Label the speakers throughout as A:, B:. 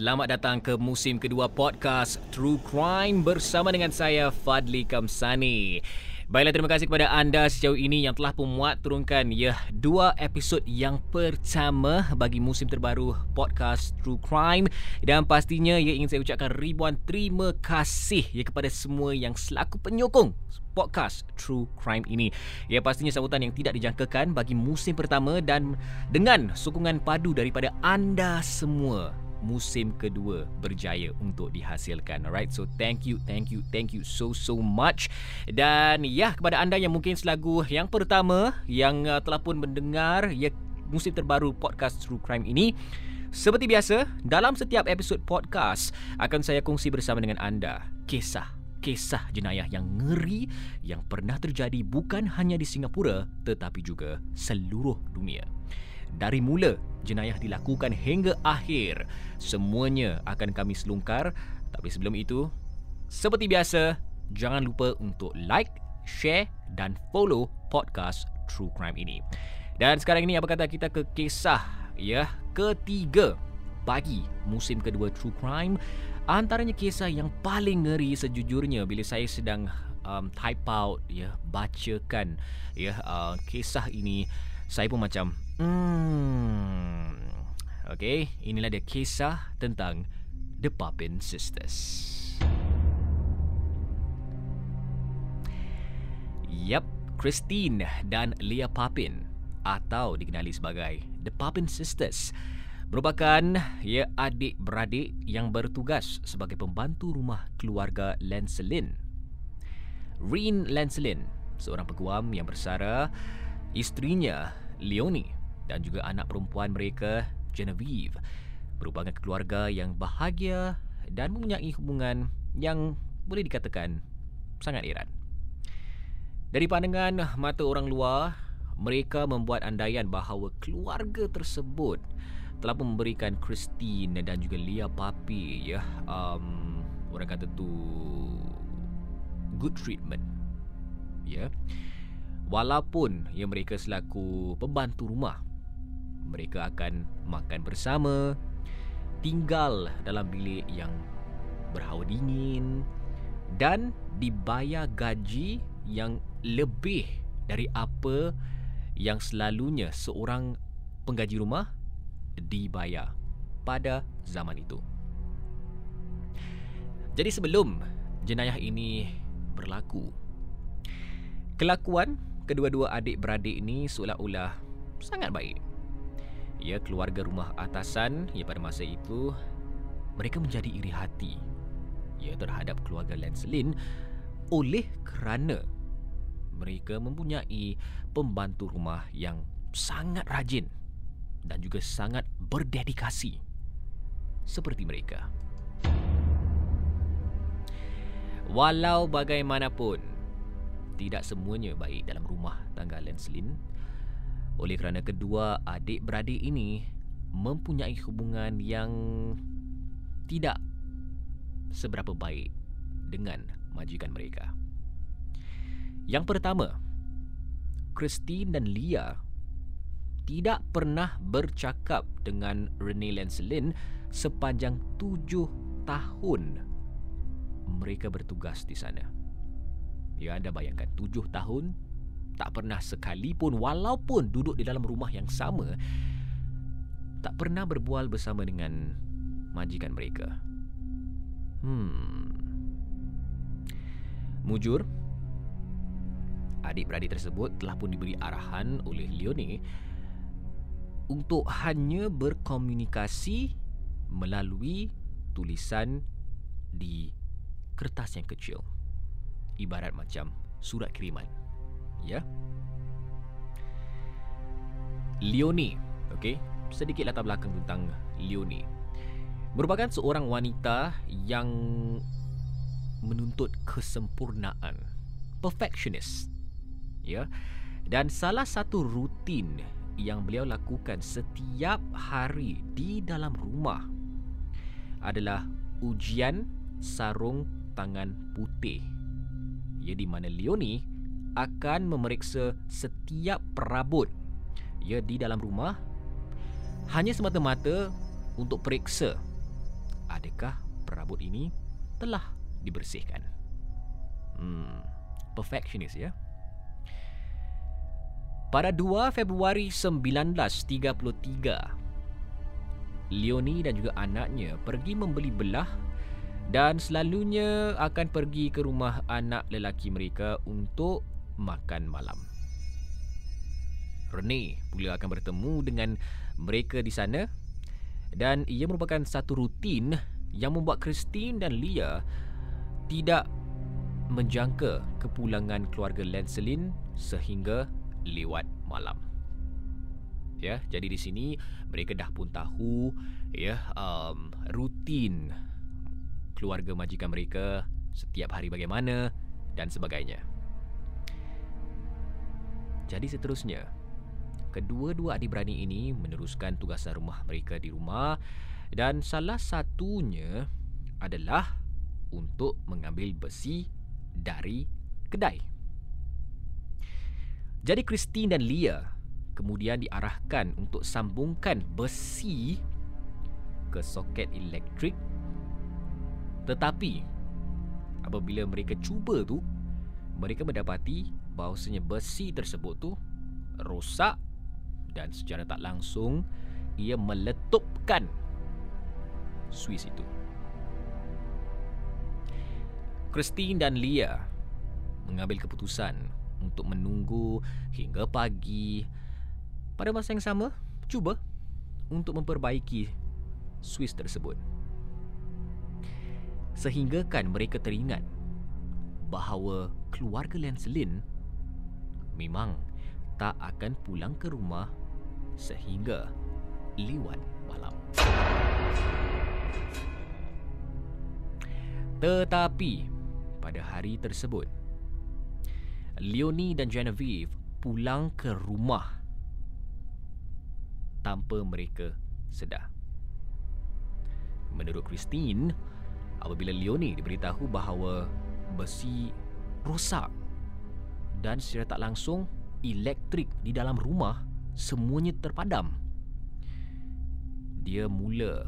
A: Selamat datang ke musim kedua podcast True Crime bersama dengan saya Fadli Kamsani. Baiklah terima kasih kepada anda sejauh ini yang telah memuat turunkan ya dua episod yang pertama bagi musim terbaru podcast True Crime dan pastinya ya ingin saya ucapkan ribuan terima kasih ya kepada semua yang selaku penyokong podcast True Crime ini. Ya pastinya sambutan yang tidak dijangkakan bagi musim pertama dan dengan sokongan padu daripada anda semua musim kedua berjaya untuk dihasilkan. Alright, so thank you, thank you, thank you so so much. Dan ya kepada anda yang mungkin selagu yang pertama yang uh, telah pun mendengar ya musim terbaru podcast True Crime ini. Seperti biasa, dalam setiap episod podcast akan saya kongsi bersama dengan anda kisah kisah jenayah yang ngeri yang pernah terjadi bukan hanya di Singapura tetapi juga seluruh dunia. Dari mula jenayah dilakukan hingga akhir, semuanya akan kami selungkar. Tapi sebelum itu, seperti biasa, jangan lupa untuk like, share dan follow podcast True Crime ini. Dan sekarang ini apa kata kita ke kisah ya ketiga bagi musim kedua True Crime antaranya kisah yang paling ngeri sejujurnya bila saya sedang um, type out ya bacakan ya uh, kisah ini saya pun macam hmm. Okey inilah dia kisah tentang The Papin Sisters. Yap, Christine dan Leah Papin atau dikenali sebagai The Papin Sisters merupakan ya adik-beradik yang bertugas sebagai pembantu rumah keluarga Lancelin. Reen Lancelin, seorang peguam yang bersara, isterinya Leonie dan juga anak perempuan mereka Genevieve merupakan keluarga yang bahagia dan mempunyai hubungan yang boleh dikatakan sangat erat. Dari pandangan mata orang luar, mereka membuat andaian bahawa keluarga tersebut telah memberikan Christine dan juga Lia Papi ya um, orang kata tu good treatment ya walaupun ya mereka selaku pembantu rumah mereka akan makan bersama tinggal dalam bilik yang berhawa dingin dan dibayar gaji yang lebih dari apa yang selalunya seorang penggaji rumah dibayar pada zaman itu. Jadi sebelum jenayah ini berlaku, kelakuan kedua-dua adik-beradik ini seolah-olah sangat baik. Ya, keluarga rumah atasan ya pada masa itu mereka menjadi iri hati ya terhadap keluarga Lancelin oleh kerana mereka mempunyai pembantu rumah yang sangat rajin dan juga sangat berdedikasi seperti mereka. Walau bagaimanapun, tidak semuanya baik dalam rumah tangga Lenslin. Oleh kerana kedua adik-beradik ini mempunyai hubungan yang tidak seberapa baik dengan majikan mereka. Yang pertama, Christine dan Leah tidak pernah bercakap dengan Rene Lancelin sepanjang tujuh tahun mereka bertugas di sana. Ya, anda bayangkan tujuh tahun tak pernah sekalipun walaupun duduk di dalam rumah yang sama tak pernah berbual bersama dengan majikan mereka. Hmm. Mujur, adik-beradik tersebut telah pun diberi arahan oleh Leonie untuk hanya berkomunikasi melalui tulisan di kertas yang kecil. Ibarat macam surat kiriman. Ya. Leonie, okey, sedikit latar belakang tentang Leonie. Merupakan seorang wanita yang menuntut kesempurnaan, perfectionist. Ya. Dan salah satu rutin yang beliau lakukan setiap hari di dalam rumah adalah ujian sarung tangan putih. Ya di mana Leonie akan memeriksa setiap perabot ya di dalam rumah hanya semata-mata untuk periksa adakah perabot ini telah dibersihkan. Hmm, perfectionist ya. Pada 2 Februari 1933, Leonie dan juga anaknya pergi membeli belah dan selalunya akan pergi ke rumah anak lelaki mereka untuk makan malam. Rene pula akan bertemu dengan mereka di sana dan ia merupakan satu rutin yang membuat Christine dan Leah tidak menjangka kepulangan keluarga Lancelin sehingga lewat malam. Ya, jadi di sini mereka dah pun tahu ya um, rutin keluarga majikan mereka setiap hari bagaimana dan sebagainya. Jadi seterusnya, kedua-dua adik-beradik ini meneruskan tugasan rumah mereka di rumah dan salah satunya adalah untuk mengambil besi dari kedai. Jadi Christine dan Leah kemudian diarahkan untuk sambungkan besi ke soket elektrik tetapi apabila mereka cuba tu mereka mendapati bahawasanya besi tersebut tu rosak dan secara tak langsung ia meletupkan Swiss itu. Christine dan Leah mengambil keputusan untuk menunggu hingga pagi. Pada masa yang sama, cuba untuk memperbaiki Swiss tersebut. Sehinggakan mereka teringat bahawa keluarga Lancelin memang tak akan pulang ke rumah sehingga lewat malam. Tetapi pada hari tersebut Leonie dan Genevieve pulang ke rumah tanpa mereka sedar. Menurut Christine, apabila Leonie diberitahu bahawa besi rosak dan secara tak langsung elektrik di dalam rumah semuanya terpadam. Dia mula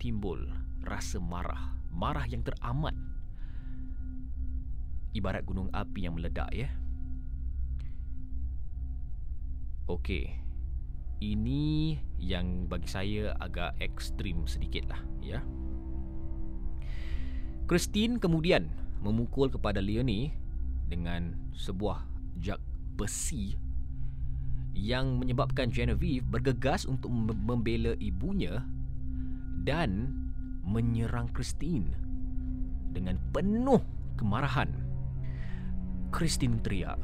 A: timbul rasa marah, marah yang teramat ibarat gunung api yang meledak ya. Okey. Ini yang bagi saya agak ekstrim sedikit lah ya. Christine kemudian memukul kepada Leonie dengan sebuah jak besi yang menyebabkan Genevieve bergegas untuk membela ibunya dan menyerang Christine dengan penuh kemarahan. Christine teriak.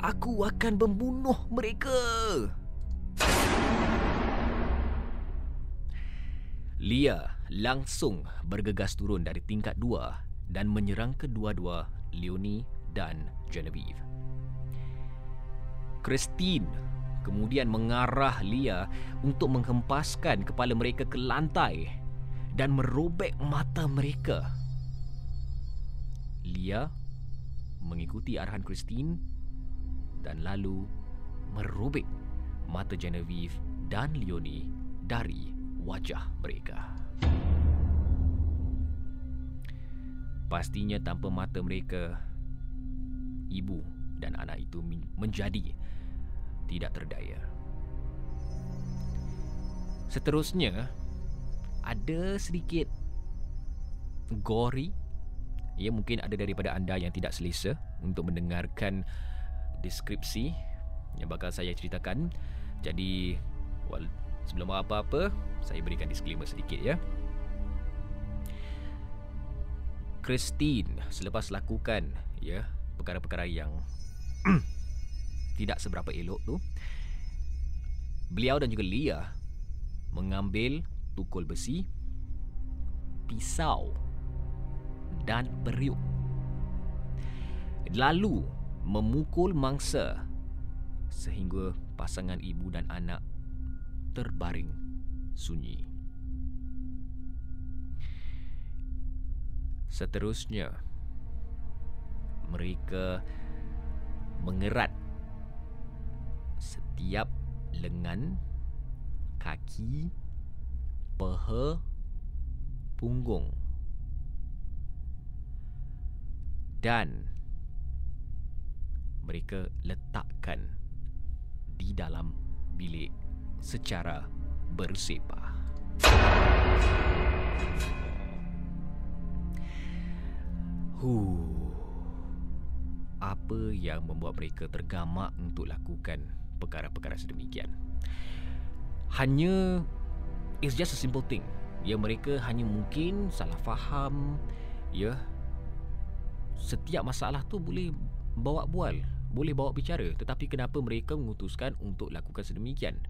A: Aku akan membunuh mereka. Lia langsung bergegas turun dari tingkat dua dan menyerang kedua-dua Leonie dan Genevieve. Christine kemudian mengarah Lia untuk menghempaskan kepala mereka ke lantai dan merobek mata mereka. Lia mengikuti arahan Christine dan lalu merobek mata Genevieve dan Leonie dari wajah mereka. Pastinya tanpa mata mereka, ibu dan anak itu menjadi tidak terdaya. Seterusnya, ada sedikit gory. Ya mungkin ada daripada anda yang tidak selesa untuk mendengarkan deskripsi yang bakal saya ceritakan. Jadi sebelum apa-apa saya berikan disclaimer sedikit ya. Christine selepas lakukan ya perkara-perkara yang tidak seberapa elok tu beliau dan juga Lia mengambil tukul besi pisau dan periuk. Lalu memukul mangsa sehingga pasangan ibu dan anak terbaring sunyi Seterusnya, mereka mengerat setiap lengan, kaki, peha, punggung dan mereka letakkan di dalam bilik secara bersepah. Huh. Apa yang membuat mereka tergamak untuk lakukan perkara-perkara sedemikian? Hanya it's just a simple thing. Ya mereka hanya mungkin salah faham, ya. Setiap masalah tu boleh bawa bual, boleh bawa bicara, tetapi kenapa mereka memutuskan untuk lakukan sedemikian?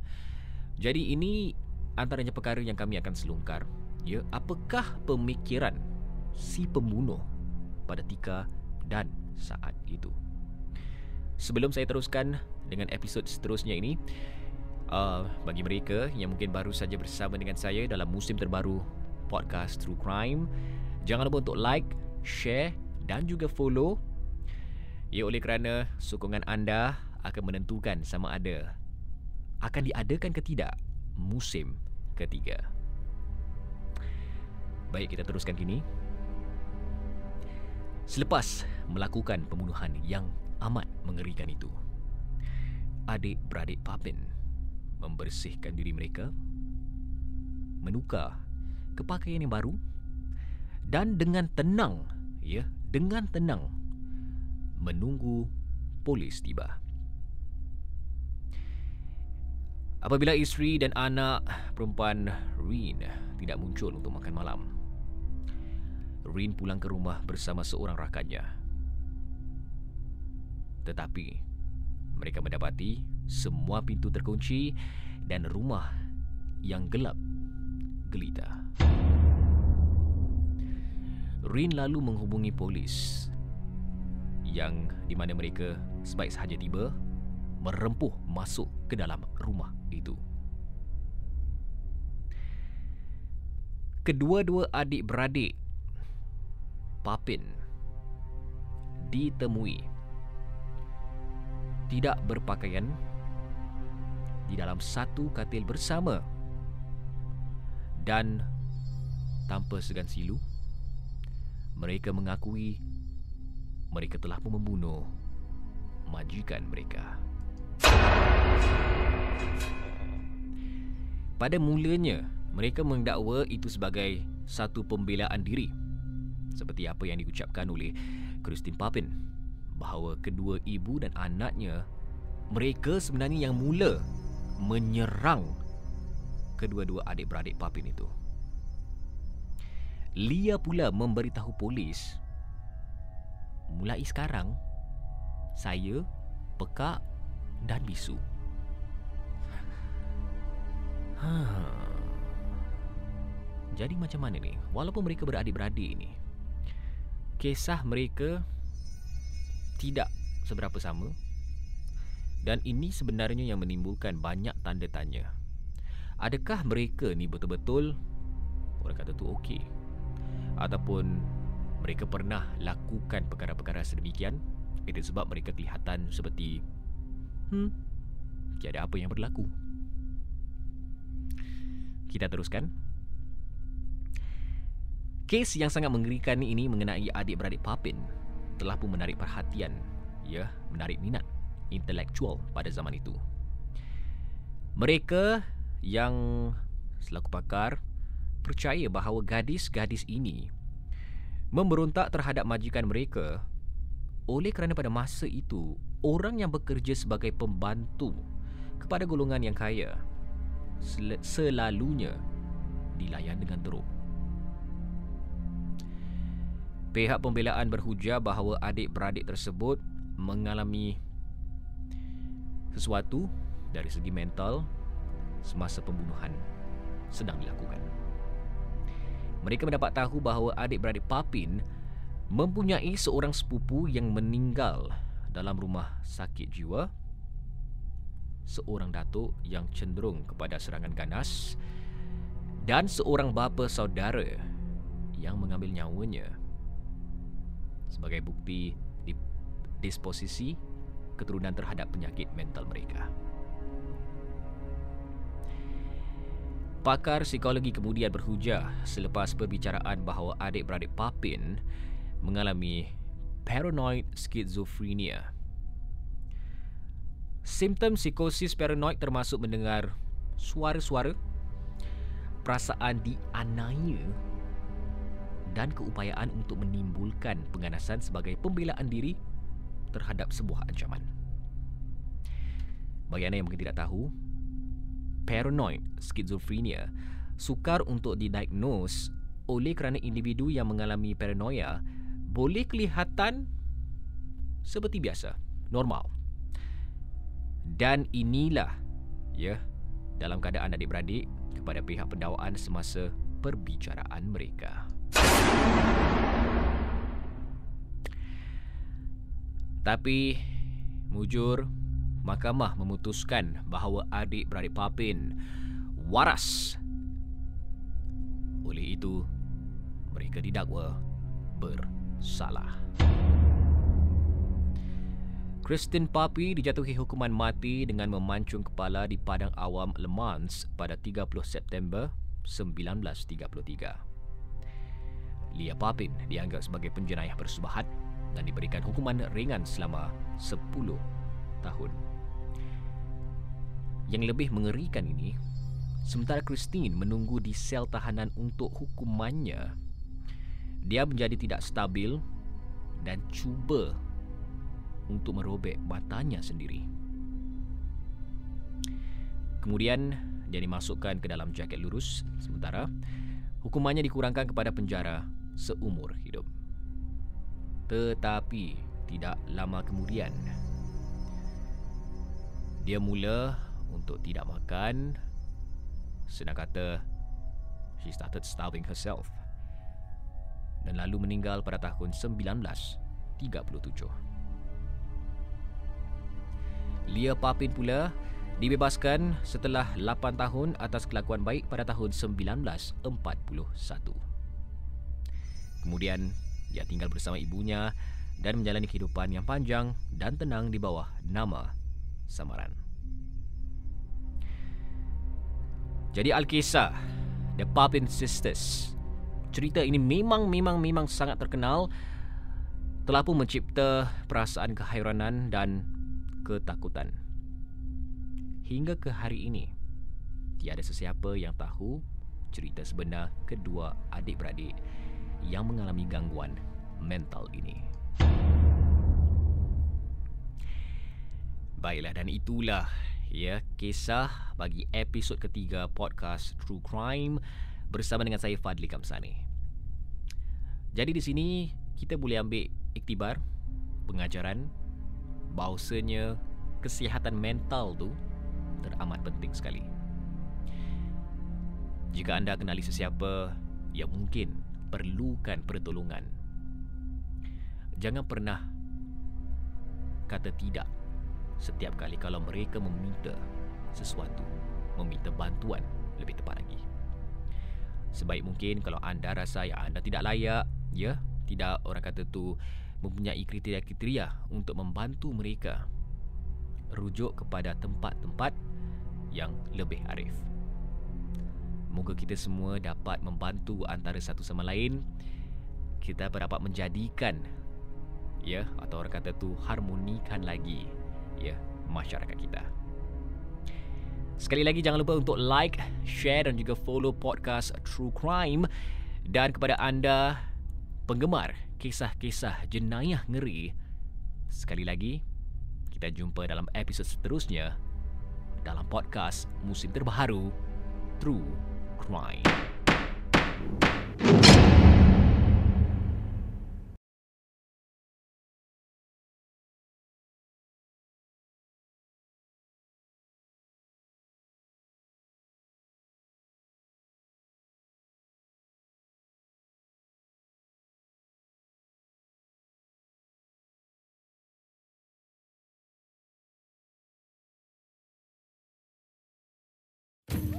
A: Jadi ini antaranya perkara yang kami akan selungkar. Ya, apakah pemikiran si pembunuh pada Tika dan saat itu. Sebelum saya teruskan dengan episod seterusnya ini, uh, bagi mereka yang mungkin baru saja bersama dengan saya dalam musim terbaru podcast True Crime, jangan lupa untuk like, share dan juga follow. Ya oleh kerana sokongan anda akan menentukan sama ada akan diadakan ke tidak musim ketiga. Baik, kita teruskan kini. Selepas melakukan pembunuhan yang amat mengerikan itu, adik-beradik Papin membersihkan diri mereka, menukar ke pakaian yang baru dan dengan tenang, ya, dengan tenang menunggu polis tiba. Apabila isteri dan anak perempuan Rin tidak muncul untuk makan malam, Rin pulang ke rumah bersama seorang rakannya. Tetapi mereka mendapati semua pintu terkunci dan rumah yang gelap gelita. Rin lalu menghubungi polis yang di mana mereka sebaik sahaja tiba merempuh masuk ke dalam rumah itu. Kedua-dua adik-beradik Papin. Ditemui. Tidak berpakaian. Di dalam satu katil bersama. Dan tanpa segan silu mereka mengakui mereka telah pun membunuh majikan mereka. Pada mulanya mereka mendakwa itu sebagai satu pembelaan diri seperti apa yang diucapkan oleh Christine Papin bahawa kedua ibu dan anaknya mereka sebenarnya yang mula menyerang kedua-dua adik-beradik Papin itu. Lia pula memberitahu polis mulai sekarang saya pekak dan bisu. Ha. Jadi macam mana ni? Walaupun mereka beradik-beradik ni, kisah mereka tidak seberapa sama dan ini sebenarnya yang menimbulkan banyak tanda tanya. Adakah mereka ni betul-betul orang kata tu okey ataupun mereka pernah lakukan perkara-perkara sedemikian itu sebab mereka kelihatan seperti hmm tiada apa yang berlaku. Kita teruskan. Kes yang sangat mengerikan ini mengenai adik-beradik Papin telah pun menarik perhatian, ya, menarik minat intelektual pada zaman itu. Mereka yang selaku pakar percaya bahawa gadis-gadis ini memberontak terhadap majikan mereka oleh kerana pada masa itu orang yang bekerja sebagai pembantu kepada golongan yang kaya sel- selalunya dilayan dengan teruk. Pihak pembelaan berhujah bahawa adik-beradik tersebut mengalami sesuatu dari segi mental semasa pembunuhan sedang dilakukan. Mereka mendapat tahu bahawa adik-beradik Papin mempunyai seorang sepupu yang meninggal dalam rumah sakit jiwa, seorang datuk yang cenderung kepada serangan ganas dan seorang bapa saudara yang mengambil nyawanya sebagai bukti di disposisi keturunan terhadap penyakit mental mereka. Pakar psikologi kemudian berhujah selepas perbicaraan bahawa adik-beradik Papin mengalami paranoid schizophrenia. Simptom psikosis paranoid termasuk mendengar suara-suara, perasaan dianiaya dan keupayaan untuk menimbulkan penganasan sebagai pembelaan diri terhadap sebuah ancaman. Bagi anda yang mungkin tidak tahu, paranoid schizophrenia sukar untuk didiagnose oleh kerana individu yang mengalami paranoia boleh kelihatan seperti biasa, normal. Dan inilah ya dalam keadaan adik-beradik kepada pihak pendakwaan semasa perbicaraan mereka. Tapi mujur mahkamah memutuskan bahawa adik-beradik Papin waras. Oleh itu, mereka didakwa bersalah. Christine Papi dijatuhi hukuman mati dengan memancung kepala di Padang Awam Le Mans pada 30 September 1933. Lia Papin dianggap sebagai penjenayah bersubahat dan diberikan hukuman ringan selama 10 tahun. Yang lebih mengerikan ini, sementara Christine menunggu di sel tahanan untuk hukumannya, dia menjadi tidak stabil dan cuba untuk merobek matanya sendiri. Kemudian dia dimasukkan ke dalam jaket lurus sementara hukumannya dikurangkan kepada penjara seumur hidup. Tetapi tidak lama kemudian dia mula untuk tidak makan. Senang kata she started starving herself. Dan lalu meninggal pada tahun 1937 Lia Papin pula dibebaskan setelah 8 tahun atas kelakuan baik pada tahun 1941 Kemudian ia tinggal bersama ibunya dan menjalani kehidupan yang panjang dan tenang di bawah nama samaran. Jadi Alkisah, The Papin Sisters. Cerita ini memang memang memang sangat terkenal telah pun mencipta perasaan kehairanan dan ketakutan. Hingga ke hari ini, tiada sesiapa yang tahu cerita sebenar kedua adik-beradik yang mengalami gangguan mental ini. Baiklah dan itulah ya kisah bagi episod ketiga podcast True Crime bersama dengan saya Fadli Kamsani. Jadi di sini kita boleh ambil iktibar pengajaran bahawasanya kesihatan mental tu teramat penting sekali. Jika anda kenali sesiapa yang mungkin perlukan pertolongan, jangan pernah kata tidak setiap kali kalau mereka meminta sesuatu, meminta bantuan lebih tepat lagi. Sebaik mungkin kalau anda rasa yang anda tidak layak, ya, tidak orang kata tu mempunyai kriteria-kriteria untuk membantu mereka, rujuk kepada tempat-tempat yang lebih arif. Moga kita semua dapat membantu antara satu sama lain. Kita dapat menjadikan ya atau orang kata tu harmonikan lagi ya masyarakat kita. Sekali lagi jangan lupa untuk like, share dan juga follow podcast True Crime dan kepada anda penggemar kisah-kisah jenayah ngeri. Sekali lagi, kita jumpa dalam episod seterusnya dalam podcast musim terbaru True Crime.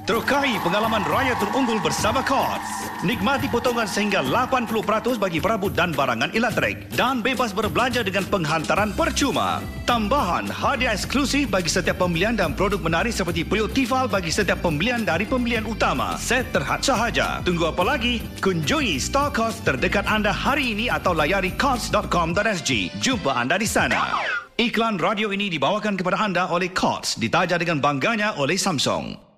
B: Terukai pengalaman raya terunggul bersama Cots. Nikmati potongan sehingga 80% bagi perabot dan barangan elektrik dan bebas berbelanja dengan penghantaran percuma. Tambahan hadiah eksklusif bagi setiap pembelian dan produk menarik seperti periuk tifal bagi setiap pembelian dari pembelian utama. Set terhad sahaja. Tunggu apa lagi? Kunjungi store Cots terdekat anda hari ini atau layari cots.com.sg. Jumpa anda di sana. Iklan radio ini dibawakan kepada anda oleh Cots, ditaja dengan bangganya oleh Samsung.